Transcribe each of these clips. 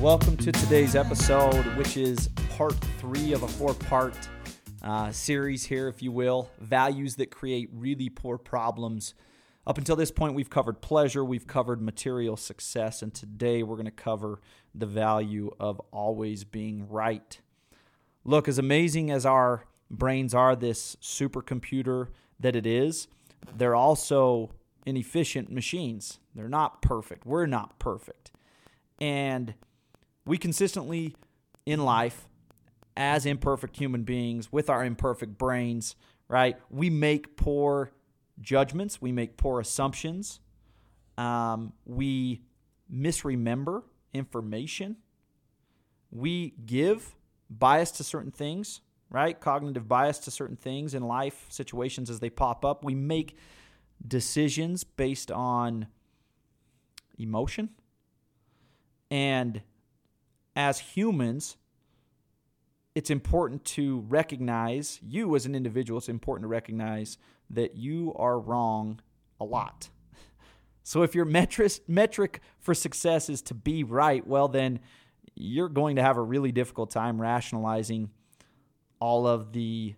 welcome to today's episode, which is part three of a four part uh, series here, if you will. Values that create really poor problems. Up until this point, we've covered pleasure, we've covered material success, and today we're going to cover the value of always being right. Look, as amazing as our brains are, this supercomputer that it is, they're also inefficient machines. They're not perfect. We're not perfect. And we consistently in life, as imperfect human beings with our imperfect brains, right, we make poor judgments, we make poor assumptions, um, we misremember information, we give bias to certain things, right? Cognitive bias to certain things in life situations as they pop up. We make decisions based on emotion. And as humans, it's important to recognize you as an individual, it's important to recognize that you are wrong a lot. So if your metric, metric for success is to be right, well, then you're going to have a really difficult time rationalizing all of the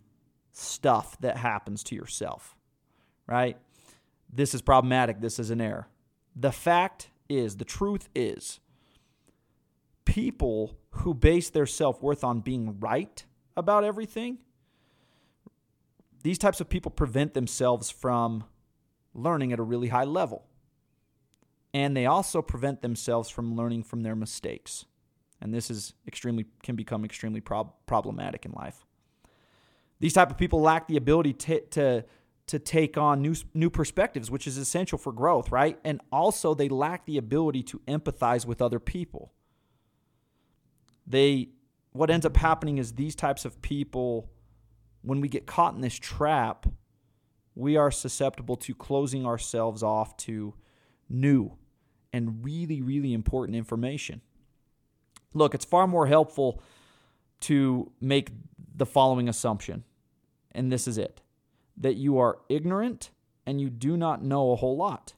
stuff that happens to yourself, right? This is problematic. This is an error. The fact is, the truth is, people who base their self worth on being right about everything, these types of people prevent themselves from learning at a really high level. And they also prevent themselves from learning from their mistakes. And this is extremely can become extremely prob- problematic in life. These type of people lack the ability to, to to take on new new perspectives, which is essential for growth, right? And also they lack the ability to empathize with other people they what ends up happening is these types of people when we get caught in this trap we are susceptible to closing ourselves off to new and really really important information. Look it's far more helpful to make the following assumption and this is it that you are ignorant and you do not know a whole lot.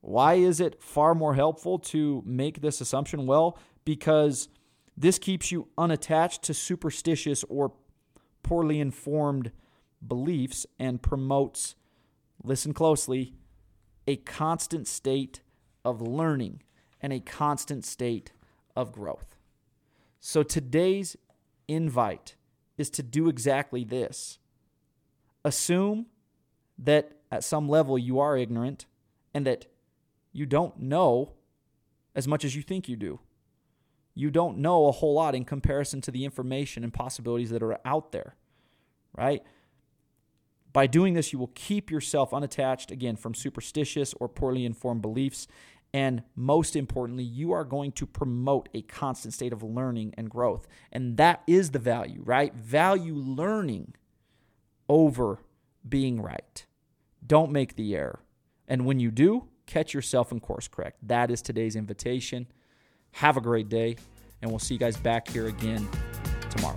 Why is it far more helpful to make this assumption? Well because this keeps you unattached to superstitious or poorly informed beliefs and promotes, listen closely, a constant state of learning and a constant state of growth. So today's invite is to do exactly this. Assume that at some level you are ignorant and that you don't know as much as you think you do you don't know a whole lot in comparison to the information and possibilities that are out there, right? By doing this, you will keep yourself unattached, again, from superstitious or poorly informed beliefs. And most importantly, you are going to promote a constant state of learning and growth. And that is the value, right? Value learning over being right. Don't make the error. And when you do, catch yourself and course correct. That is today's invitation. Have a great day, and we'll see you guys back here again tomorrow.